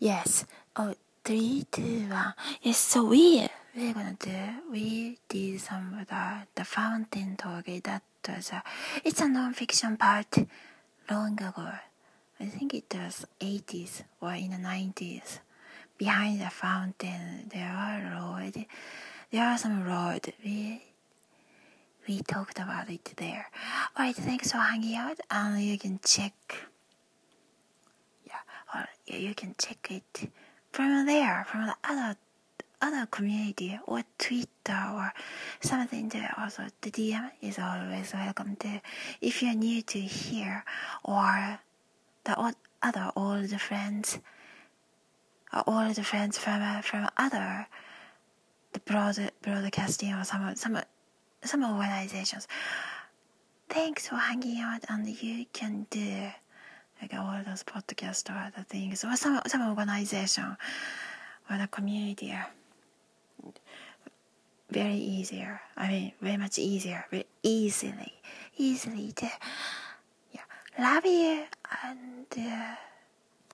Yes. Oh, three, two, one. Yes, so we we're gonna do we did some of the the fountain talk that was a, it's a non-fiction part long ago. I think it was 80s or in the 90s. Behind the fountain there are road there are some road we we talked about it there. Alright, thanks for hanging out and you can check you can check it from there, from the other other community or Twitter or something there also the DM is always welcome to if you're new to here or the other old friends all the friends from uh, from other the broad broadcasting or some some some organizations. Thanks for hanging out, and you can do like all those podcasts or other things, or some some organization or the community. Very easier. I mean, very much easier. Very easily, easily to yeah. Love you and. Uh,